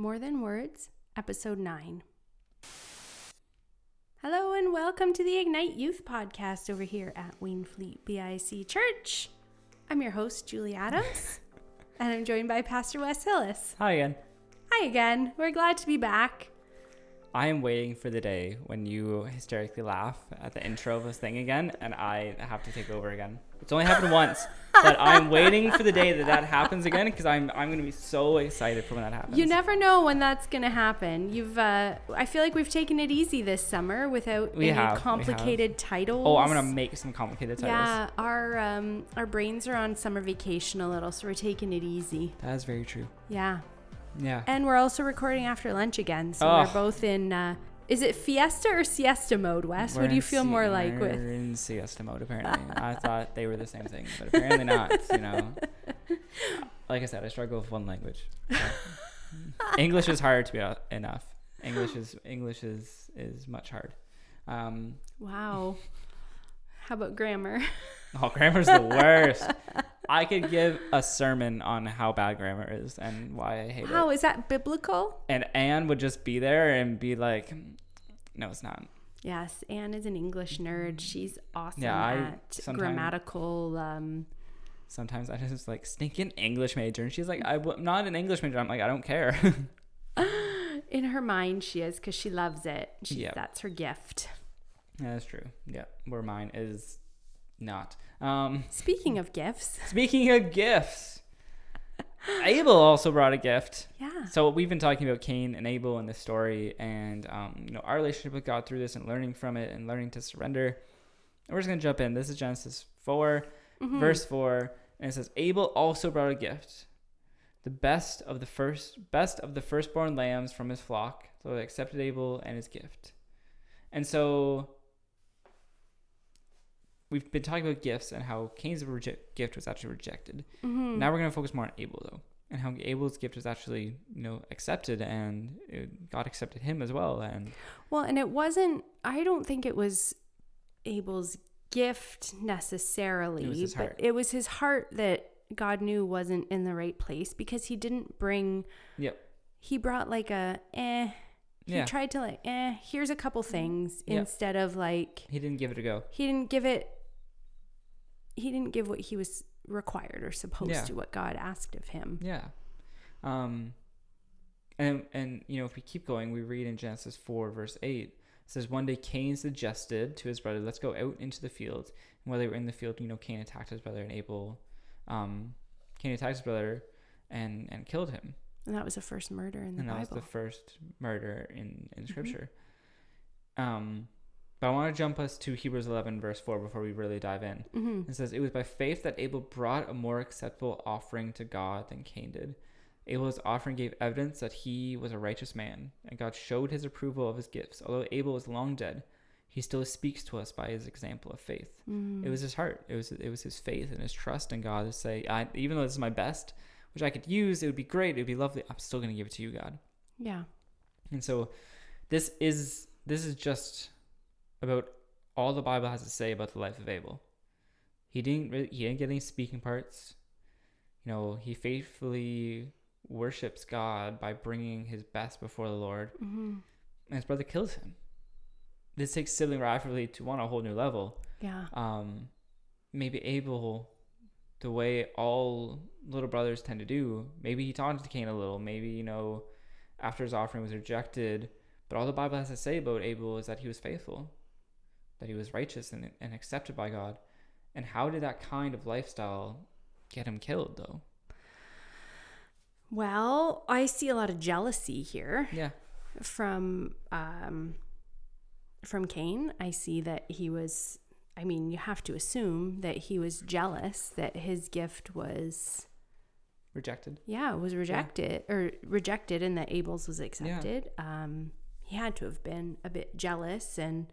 More Than Words, Episode 9. Hello and welcome to the Ignite Youth Podcast over here at Wainfleet BIC Church. I'm your host, Julie Adams, and I'm joined by Pastor Wes Hillis. Hi again. Hi again. We're glad to be back. I am waiting for the day when you hysterically laugh at the intro of this thing again, and I have to take over again. It's only happened once, but I'm waiting for the day that that happens again because I'm I'm gonna be so excited for when that happens. You never know when that's going to happen. You've, uh, I feel like we've taken it easy this summer without We any have. complicated titles. Oh, I'm gonna make some complicated titles. Yeah, our um, our brains are on summer vacation a little, so we're taking it easy. That is very true. Yeah, Yeah. and we're also recording after lunch again, so Oh. we're both in. Uh, is it fiesta or siesta mode, Wes? We're what do you feel si- more like we're with? in siesta mode apparently. I thought they were the same thing, but apparently not. You know, like I said, I struggle with one language. English is hard to be uh, enough. English is English is is much hard. Um, Wow. How about grammar? oh, grammar's the worst. I could give a sermon on how bad grammar is and why I hate it. How is that biblical? And Anne would just be there and be like, "No, it's not." Yes, Anne is an English nerd. She's awesome Yeah, I at grammatical. Um, Sometimes I just like stinking English major, and she's like, "I'm not an English major." I'm like, "I don't care." in her mind, she is because she loves it. She's, Yeah. That's her gift. That's true. Yeah, where mine is not. Um, Speaking of gifts, speaking of gifts, Abel also brought a gift. yeah. So we've been talking about Cain and Abel in this story, and um, you know our relationship with God through this, and learning from it, and learning to surrender. And we're just gonna jump in. This is Genesis 4 Mhm. verse four, and it says, "Abel also brought a gift, the best of the first, best of the firstborn lambs from his flock. So they accepted Abel and his gift." And so we've been talking about gifts and how Cain's reject- gift was actually rejected. Mhm. Now we're going to focus more on Abel though, and how Abel's gift was actually, you know, accepted, and it, God accepted him as well. And Well, and it wasn't, I don't think it was Abel's gift necessarily, It was his but it was his heart that God knew wasn't in the right place because he didn't bring, Yep. he brought like a eh. He yeah, tried to like, eh, here's a couple things Yeah. instead of like, he didn't give it a go. he didn't give it, he didn't give what he was required or supposed Yeah. to, what God asked of him. Yeah. Um and and you know, if we keep going, we read in Genesis 4 verse 8. It says one day Cain suggested to his brother, "Let's go out into the field And while they were in the field, you know, Cain attacked his brother and Abel um Cain attacked his brother and and killed him. And that was the first murder in the and that was Bible. the first murder in in scripture. Um but I want to jump us to Hebrews 11 verse 4 before we really dive in. hmm It says, It was by faith that Abel brought a more acceptable offering to God than Cain did. Abel's offering gave evidence that he was a righteous man, and God showed his approval of his gifts. Although Abel is long dead, he still speaks to us by his example of faith. Mm. It was his heart. It was it was his faith and his trust in God to say, I, even though this is my best, which I could use, it would be great, it would be lovely. I'm still going to give it to you, God. yeah. And so, this is this is just about all the Bible has to say about the life of Abel. He didn't really, he didn't get any speaking parts. You know, he faithfully worships God by bringing his best before the Lord, hmm and his brother kills him. This takes sibling rivalry to one a whole new level. Yeah. Um, maybe Abel, the way all little brothers tend to do, maybe he taunted Cain a little. Maybe you know, after his offering was rejected, but all the Bible has to say about Abel is that he was faithful, that he was righteous and, and accepted by God. And how did that kind of lifestyle get him killed, though? Well, I see a lot of jealousy here Yeah, from um, from Cain. I see that he was. I mean, you have to assume that he was jealous that his gift was, rejected. yeah, was rejected or rejected, and that Abel's was accepted. Um, he had to have been a bit jealous, and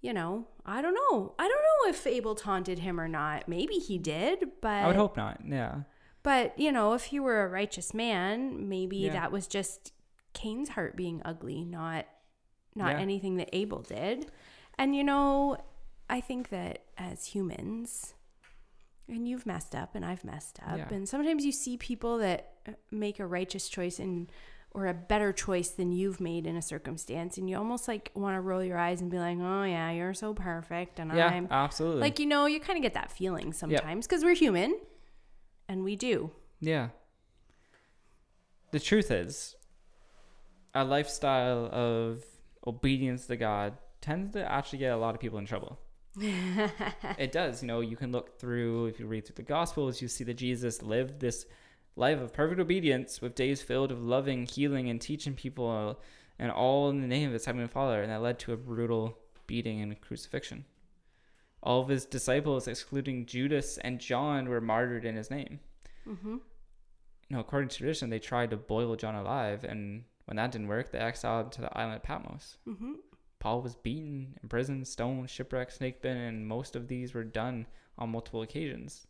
you know, I don't know. I don't know if Abel taunted him or not. Maybe he did, but I would hope not. Yeah, But, you know, if he were a righteous man, maybe Yeah. that was just Cain's heart being ugly, not not Yeah. anything that Abel did. And you know, I think that as humans, and you've messed up and I've messed up, Yeah. and sometimes you see people that make a righteous choice and or a better choice than you've made in a circumstance and you almost like want to roll your eyes and be like oh yeah you're so perfect and Yeah, i'm absolutely. like you know you kind of get that feeling sometimes because we're human and we do Yeah. The truth is, a lifestyle of obedience to God tends to actually get a lot of people in trouble. it does. You know, you can look through, if you read through the Gospels, you see that Jesus lived this life of perfect obedience with days filled with loving, healing, and teaching people, and all in the name of his Heavenly Father. And that led to a brutal beating and crucifixion. All of his disciples, excluding Judas and John, were martyred in his name mm-hmm. you know, according to tradition, they tried to boil John alive, and when that didn't work, they exiled him to the island of Patmos. Mm-hmm. Paul was beaten, imprisoned, stoned, shipwrecked, snake bitten, and most of these were done on multiple occasions.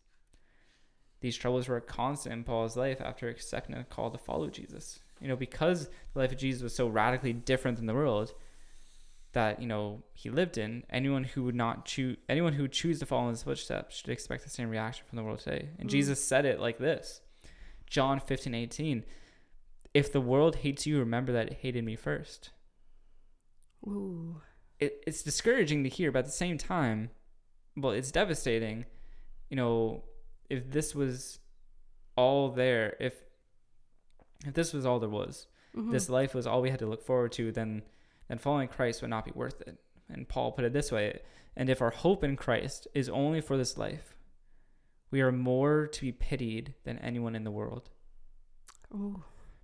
These troubles were a constant in Paul's life after accepting a call to follow Jesus. You know, because the life of Jesus was so radically different than the world that you know he lived in, anyone who would not choose, anyone who would choose to follow in his footsteps should expect the same reaction from the world today. And Mm. Jesus said it like this: John fifteen eighteen. If the world hates you, remember that it hated me first Ooh. it, it's discouraging to hear, but at the same time, well, it's devastating. You know, if this was all there, if if this was all there was, Mhm. this life was all we had to look forward to, then then following Christ would not be worth it. And Paul put it this way: and if our hope in Christ is only for this life, we are more to be pitied than anyone in the world Ooh.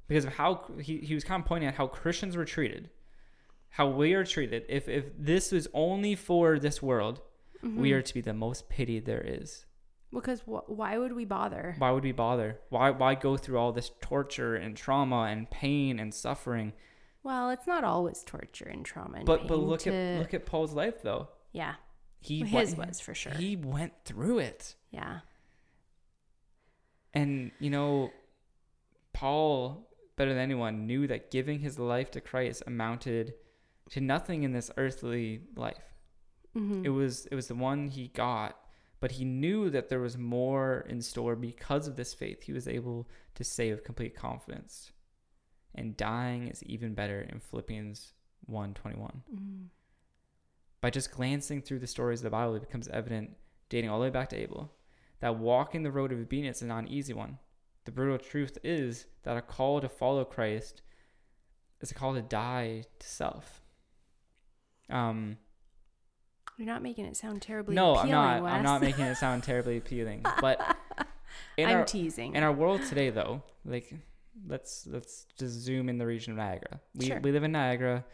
because of how he, he was kind of pointing at how Christians were treated, how we are treated. If if this was only for this world, we Mhm. are to be the most pitied there is. Because wh- why would we bother Why would we bother? Why why go through all this torture and trauma and pain and suffering? well it's not always torture and trauma and But but look to- at look at Paul's life though. yeah He Well, his went, was for sure He went through it. yeah And you know, Paul, better than anyone, knew that giving his life to Christ amounted to nothing in this earthly life. mm-hmm. It was it was the one he got, but he knew that there was more in store because of this faith. He was able to say with complete confidence. And dying is even better in Philippians 1:21. mm By just glancing through the stories of the Bible, it becomes evident, dating all the way back to Abel, that walking the road of obedience is not an easy one. The brutal truth is that a call to follow Christ is a call to die to self. Um, You're not making it sound terribly no, appealing, I'm not. Wes. I'm not making it sound terribly appealing. But in I'm our teasing. in our world today, though, like let's let's just zoom in the region of Niagara. We Sure. we live in Niagara.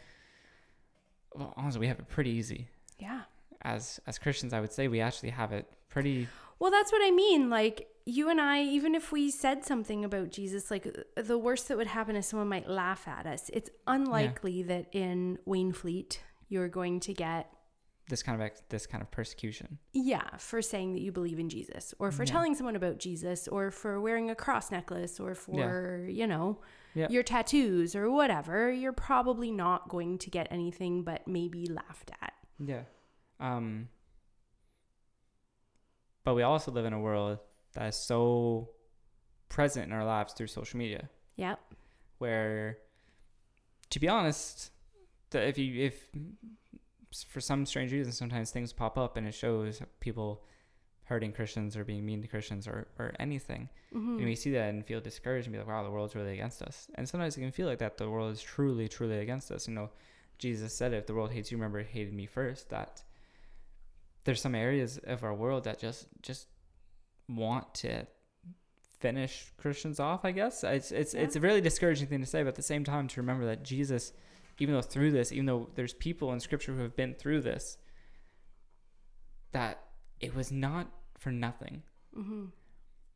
Well, honestly, we have it pretty easy. yeah. As as Christians, I would say we actually have it pretty. Well, that's what I mean. Like you and I, even if we said something about Jesus, like uh, the worst that would happen is someone might laugh at us. It's unlikely that in Wainfleet you're going to get This kind of ex- this kind of persecution. yeah for saying that you believe in Jesus, or for Yeah. telling someone about Jesus, or for wearing a cross necklace, or for you know Yeah. your tattoos or whatever. You're probably not going to get anything but maybe laughed at. Yeah. Um. But we also live in a world that is so present in our lives through social media. Yep. where to be honest that if you if for some strange reason sometimes things pop up and it shows people hurting christians or being mean to christians or, or anything. Hmm and we see that and feel discouraged and be like wow the world's really against us. And sometimes it can feel like that the world is truly truly against us. You know jesus said if the world hates you remember it hated me first. That there's some areas of our world that just just want to finish Christians off, I guess. It's it's Yeah. it's a really discouraging thing to say, but at the same time to remember that Jesus, even though through this, even though there's people in scripture who have been through this, that it was not for nothing. hmm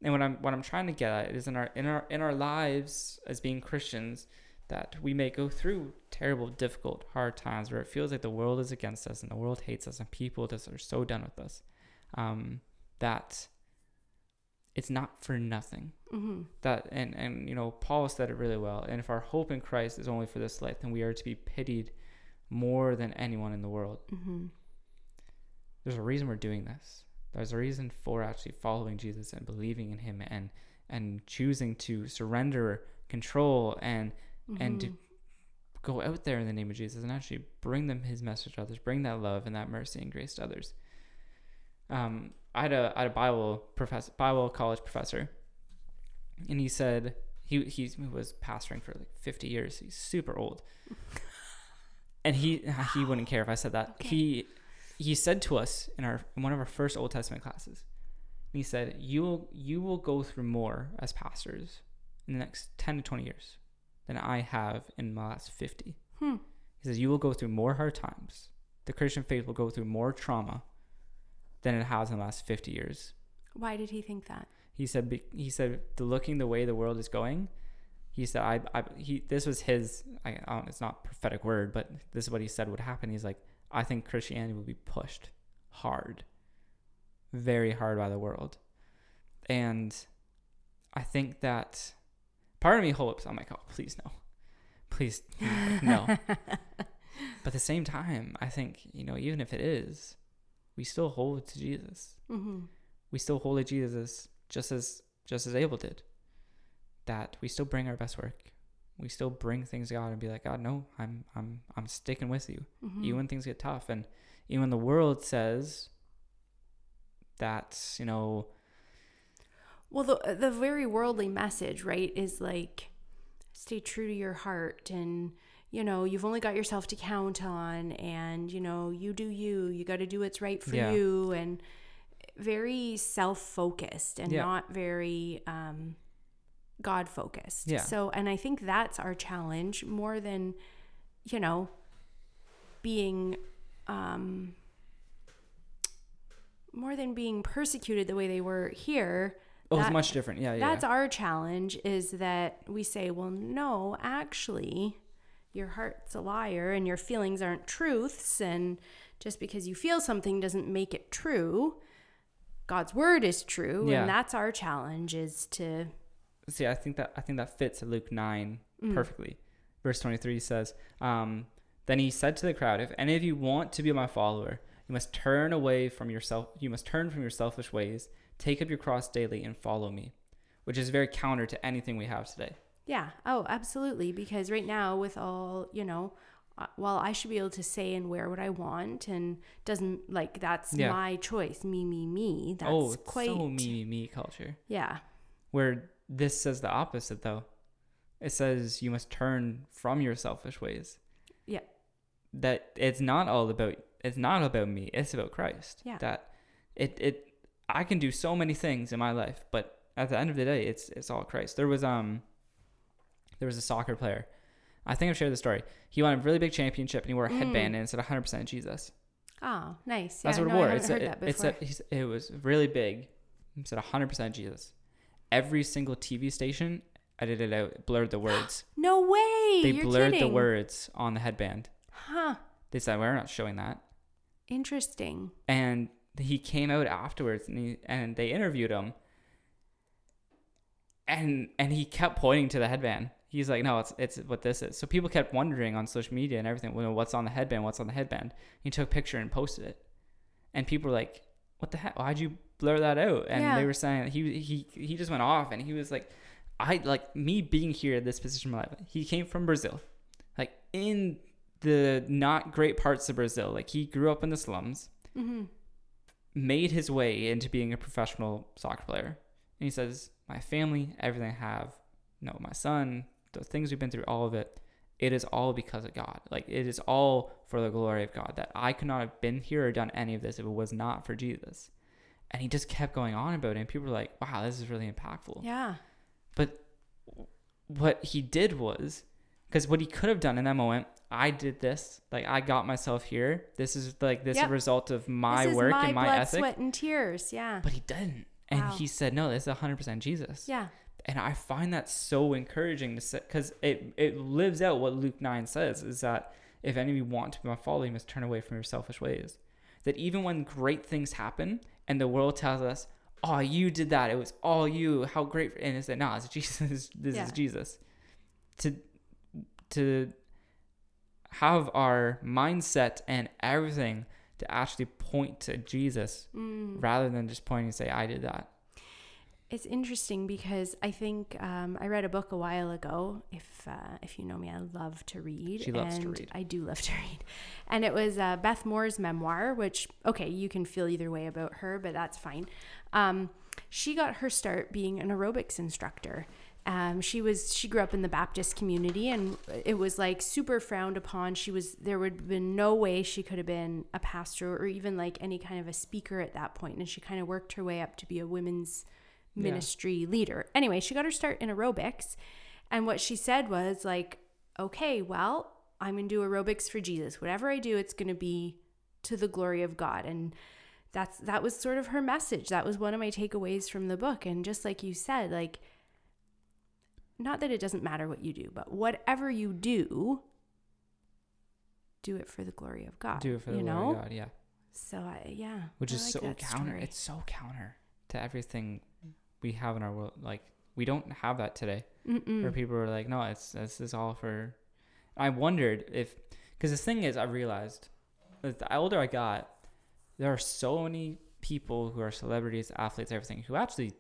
And what I'm what I'm trying to get at is in our in our in our lives as being Christians that we may go through terrible, difficult, hard times where it feels like the world is against us and the world hates us and people just are so done with us. Um, that it's not for nothing. hmm That and and you know Paul said it really well. And if our hope in Christ is only for this life, then we are to be pitied more than anyone in the world. hmm There's a reason we're doing this. There's a reason for actually following Jesus and believing in Him and and choosing to surrender control and and to go out there in the name of Jesus and actually bring them his message to others, bring that love and that mercy and grace to others. Um, I had a, I had a Bible professor, Bible college professor, and he said he he was pastoring for like 50 years. He's super old, and he he wouldn't care if I said that. Okay. He he said to us in our in one of our first Old Testament classes, he said, "You will you will go through more as pastors in the next 10 to 20 years than I have in my last 50." Hmm. He says, "You will go through more hard times. The Christian faith will go through more trauma than it has in the last 50 years." Why did he think that? He said he said the looking the way the world is going. He said I, I he this was his I, I don't, it's not prophetic word, but this is what he said would happen. He's like I think Christianity will be pushed hard, very hard by the world, and I think that part of me hopes I'm like oh please no, please no. but at the same time, I think you know even if it is, we still hold to Jesus Mm-hmm. we still hold to Jesus just as just as Abel did. That we still bring our best work. We still bring things to God and be like, God, no, I'm I'm I'm sticking with you. Mm-hmm. Even when things get tough. And even when the world says that, you know, Well, the the very worldly message, right, is like stay true to your heart and you know, you've only got yourself to count on and you know, you do you, you got to do what's right for Yeah. you and very self-focused and Yeah. not very um God focused. Yeah. So, and I think that's our challenge more than you know, being um more than being persecuted the way they were here. oh, it's much different. Yeah, yeah. That's our challenge is that we say, well, no, actually, your heart's a liar and your feelings aren't truths. And just because you feel something doesn't make it true. God's word is true. Yeah. And that's our challenge is to, see i think that i think that fits luke 9 Mm. perfectly verse 23 says um, then he said to the crowd if any of you want to be my follower you must turn away from yourself you must turn from your selfish ways take up your cross daily and follow me which is very counter to anything we have today yeah. Oh, absolutely. Because right now, with all, you know, uh, while I should be able to say and wear what I want and doesn't like that's Yeah. my choice, me, me, me. That's oh it's quite, so me me me culture yeah. where this says the opposite though it says you must turn from your selfish ways Yeah. that it's not all about it's not about me it's about christ Yeah. that it it i can do so many things in my life but at the end of the day it's it's all christ there was um there was a soccer player. I think i've shared the story. He won a really big championship and he wore a Mm. headband and it said 100% jesus. Oh, nice. that's yeah, what no, it wore. it's a, it's a, it was really big. It said 100% jesus. Every single tv station edited it out blurred the words. No way. they You're blurred the words on the headband. Huh. they said we're not showing that. Interesting. and he came out afterwards and he, and they interviewed him. And and he kept pointing to the headband he's like no it's it's what this is. So people kept wondering on social media and everything well, what's on the headband? What's on the headband? He took a picture and posted it. And people were like what the heck? Why'd you blur that out? And Yeah. they were saying he he he just went off and he was like i like me being here at this position in my life he came from brazil. Like in the not great parts of brazil like he grew up in the slums Mm-hmm. made his way into being a professional soccer player. And he says, My family, everything I have, you know, my son, the things we've been through, all of it, it is all because of God. Like it is all for the glory of God. That I could not have been here or done any of this if it was not for Jesus. And he just kept going on about it. And people were like, Wow, this is really impactful. Yeah. But what he did was, because what he could have done in that moment, I did this. Like I got myself here. This is like this is Yep. a result of my work my and my blood, ethic. sweat, and tears. Yeah. But he didn't. And Wow. he said, no, this is 100% Jesus. Yeah. And I find that so encouraging to say, because it, it lives out what Luke 9 says is that if any of you want to be my follower, you must turn away from your selfish ways. That even when great things happen and the world tells us, oh, you did that, it was all you, how great. And it's like, no, it's Jesus. this Yeah. is Jesus. To, to have our mindset and everything to actually point to Jesus Mm. rather than just pointing and say, I did that. It's interesting because I think um, I read a book a while ago. If uh, if you know me, I love to read. She loves to and read. I do love to read, and it was uh, Beth Moore's memoir. Which okay, you can feel either way about her, but that's fine. Um, she got her start being an aerobics instructor. Um, she was she grew up in the Baptist community, and it was like super frowned upon. She was there would have been no way she could have been a pastor or even like any kind of a speaker at that point. And she kind of worked her way up to be a women's Yeah. ministry leader. Anyway, she got her start in aerobics, and what she said was like, "Okay, well, I'm gonna do aerobics for Jesus. Whatever I do, it's gonna be to the glory of God." And that's that was sort of her message. That was one of my takeaways from the book. And just like you said, like not that it doesn't matter what you do, but whatever you do, do it for the glory of God. Do it for the glory of God, yeah. So I yeah, Which I is like so counter. story. It's so counter to everything we have in our world. Like we don't have that today. Where Mm-mm. people are like, no, it's this is all for. I wondered if, because the thing is, I realized that the older I got, there are so many people who are celebrities, athletes, everything, who actually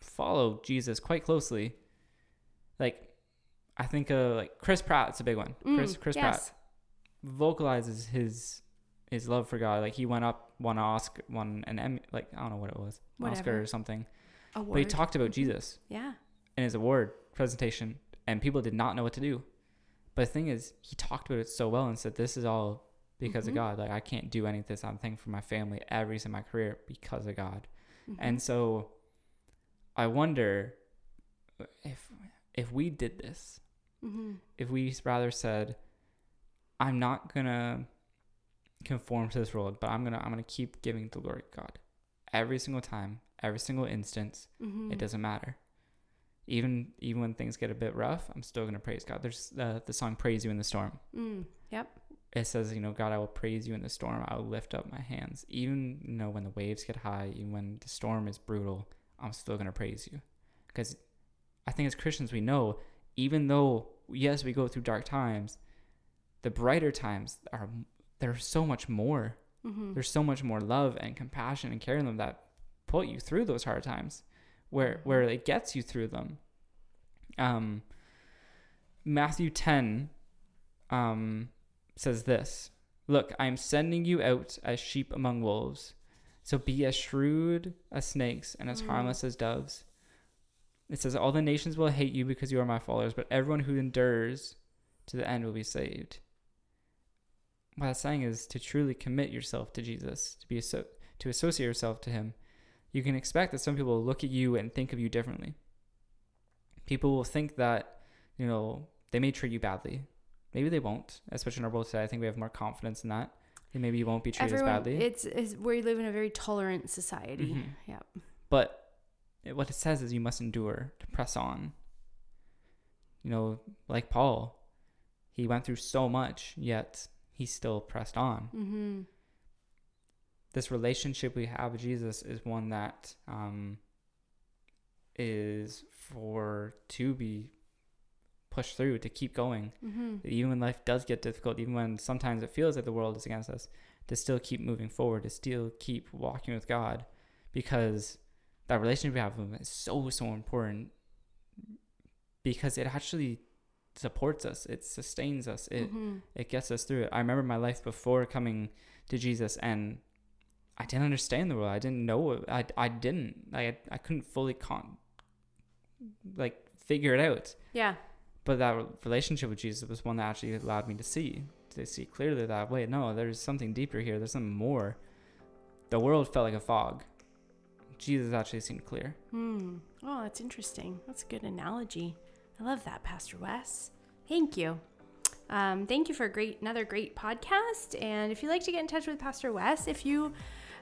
follow Jesus quite closely. Like, I think uh, like Chris Pratt's a big one. Chris Mm, Chris yes. Pratt vocalizes his his love for God. Like he went up, won Oscar, won an Emmy, like I don't know what it was, an Oscar or something. Award. But he talked about. Jesus Yeah. in his award presentation, and people did not know what to do. But the thing is, he talked about it so well and said, "This is all because Mhm. of God. Like I can't do any of this. I'm thankful for my family, every in my career because of God." Mhm. And so, I wonder if if we did this, Mhm. if we rather said, "I'm not gonna conform to this world, but I'm gonna I'm gonna keep giving the glory to God every single time, every single instance." Mhm. it doesn't matter even even when things get a bit rough i'm still going to praise god there's uh, the song praise you in the storm Mm. Yep. it says you know god i will praise you in the storm i will lift up my hands even you know when the waves get high even when the storm is brutal i'm still going to praise you because i think as christians we know even though yes we go through dark times the brighter times are there's so much more Mhm. there's so much more love and compassion and care in them that put you through those hard times where where it gets you through them um matthew 10 um says this look i am sending you out as sheep among wolves so be as shrewd as snakes and as Mm. harmless as doves it says all the nations will hate you because you are my followers but everyone who endures to the end will be saved what that's saying is to truly commit yourself to Jesus, to be asso- to associate yourself to Him. You can expect that some people will look at you and think of you differently. People will think that you know they may treat you badly. Maybe they won't, especially in our world today. I think we have more confidence in that. And maybe you won't be treated Everyone, as badly. it's, it's we live in a very tolerant society. Mhm. Yep. But it, what it says is you must endure to press on. You know, like Paul, he went through so much, yet he still pressed on. Mm-hmm. This relationship we have with Jesus is one that um, is for to be pushed through to keep going Mm-hmm. even when life does get difficult even when sometimes it feels like the world is against us to still keep moving forward to still keep walking with God because that relationship we have with him is so so important because it actually supports us it sustains us it mm-hmm. it gets us through it. I remember my life before coming to Jesus, and I didn't understand the world. I didn't know it. I, I didn't. I I couldn't fully con like figure it out. Yeah. But that relationship with Jesus was one that actually allowed me to see to see clearly that wait no, there's something deeper here. There's something more. The world felt like a fog. Jesus actually seemed clear. Hmm. Oh, that's interesting. That's a good analogy. I love that, Pastor Wes. Thank you. Um, thank you for a great another great podcast. And if you'd like to get in touch with Pastor Wes, if you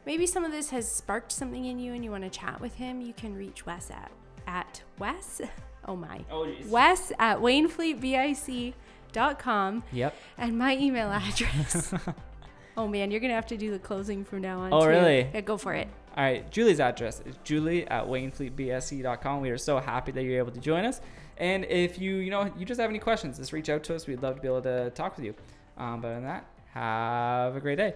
maybe some of this has sparked something in you and you want to chat with him, you can reach Wes at at Wes. Oh my. Oh jeez. Wes at WainfleetBIC.com Yep. and my email address. oh man, you're gonna have to do the closing from now on. Oh, too. really? Yeah, go for it. All right, Julie's address is julie at wainfleetbsc.com. We are so happy that you're able to join us. And if you, you know, you just have any questions, just reach out to us. We'd love to be able to talk with you. Um, but other than that, have a great day.